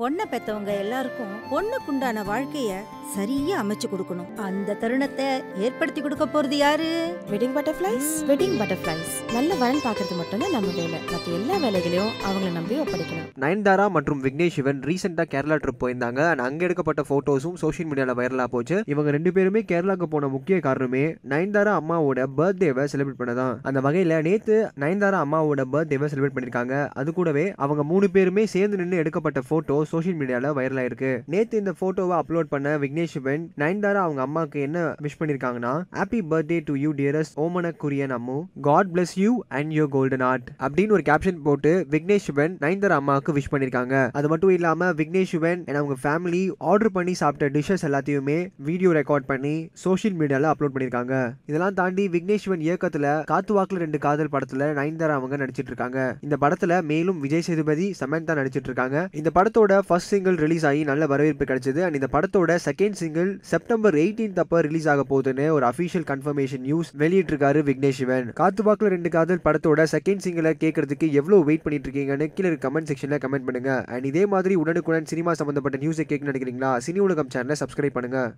பொண்ணை பெத்தவங்க எல்லாருக்கும் பொண்ணுக்குண்டான வாழ்க்கைய சரியா அமைச்சு கொடுக்கணும். அந்த தருணத்தை ஏற்படுத்தி கொடுக்க போறது யாரு? வெட்டிங் பட்டர்ஃப்ளைஸ் வெட்டிங் பட்டர்ஃப்ளைஸ் நல்ல வரன் பார்க்கறது மட்டும்தான் நம்ம வேலை. மற்ற எல்லா வேலைகளையும் அவங்கள நம்பி ஒப்படைக்கலாம் நயன்தாரா மற்றும் விக்னேஷ் சிவன் ரீசெண்டாக கேரளா ட்ரிப் போயிருந்தாங்க. and அங்க எடுக்கப்பட்ட ஃபோட்டோஸும் சோஷியல் மீடியாவில் வைரலாக போச்சு. இவங்க ரெண்டு பேருமே கேரளாக்கு போன முக்கிய காரணமே நயன்தாரா அம்மாவோட பர்த்டேவை செலிப்ரேட் பண்ணதான். அந்த வகையில் நேத்து நயன்தாரா அம்மாவோட பர்த்டேவை செலிப்ரேட் பண்ணியிருக்காங்க அது கூடவே அவங்க மூணு பேருமே சேர்ந்து நின்று எடுக்கப்பட்ட ஃபோட்டோ சோஷியல் மீடியாவில் வைரல் ஆயிருக்கு. நேத்து இந்த ஃபோட்டோவை அப்லோட் பண்ண விக்னேஷ் சிவன் நயன்தாரா அவங்க அம்மாவுக்கு என்ன விஷ் பண்ணியிருக்காங்கன்னா happy birthday to you dearest Omana Kurian Ammu God bless you and your golden heart அப்படின்னு ஒரு கேப்ஷன் போட்டு விக்னேஷ் சிவன் நயன்தாரா அம்மாவுக்கு விஷ் பண்ணியிருக்காங்க அது மட்டும் இல்லாம விக்னேஷ் சிவன் and அவங்க ஃபேமிலி ஆர்டர் பண்ணி சாப்பிட்ட டிஷ்ஷஸ் எல்லாத்தையுமே வீடியோ ரெக்கார்ட் பண்ணி சோஷியல் மீடியால அப்லோட் பண்ணியிருக்காங்க இதெல்லாம் தாண்டி விக்னேஷ் சிவன் இயக்கத்துல காத்து வாக்குல ரெண்டு காதல் படத்துல நயன்தாரா அவங்க நடிச்சிட்டு இருக்காங்க. இந்த படத்துல மேலும் விஜய் சேதுபதி சமந்தா நடிச்சிட்டு இருக்காங்க. இந்த படத்தோட ஃபர்ஸ்ட் சிங்கிள் ரிலீஸ் ஆகி நல்ல வரவேற்பு கிடைச்சது. அண்ட் இந்த படத்தோட செகண்ட் சிங்கிள் செப்டம்பர் எயிட்டீன் அப்போ ரிலீஸ் ஆக போகுதுன்னு ஒரு அஃபிஷியல் கன்ஃபர்மேஷன் நியூஸ் வெளியிட்டிருக்காரு விக்னேஷ் சிவன். காத்து ரெண்டு காதல் படத்தோட செகண்ட் சிங்கிளை கேட்கறதுக்கு எவ்வளோ வெயிட் பண்ணிட்டு இருக்கீங்கன்னு கீழே கமெண்ட் செக்ஷனில் கமெண்ட் பண்ணுங்க. அண்ட் இதே மாதிரி உடனுக்குடன் சினிமா சம்பந்தப்பட்ட நியூஸை கேட்க நினைக்கிறீங்களா? சினி உலகம் சேனலை சப்ஸ்கிரைப் பண்ணுங்க.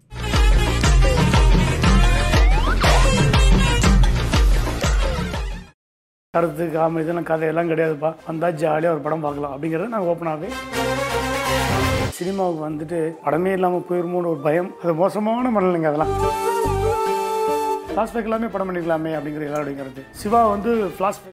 கருத்து காம இதெல்லாம் கதையெல்லாம் கிடையாதுப்பா. வந்தால் ஜாலியாக ஒரு படம் பார்க்கலாம். அப்படிங்கிறத நாங்கள் ஓப்பனாகவே சினிமாவுக்கு வந்துட்டு படமே இல்லாமல் போயிருமோன்னு ஒரு பயம். அது மோசமான மனநிலைங்க அதெல்லாம். ஃப்ளாஷ்பேக் எல்லாமே படம் பண்ணிக்கலாமே அப்படிங்கிற எல்லாருடைய கருத்து. சிவா வந்து ஃப்ளாஷ்பேக்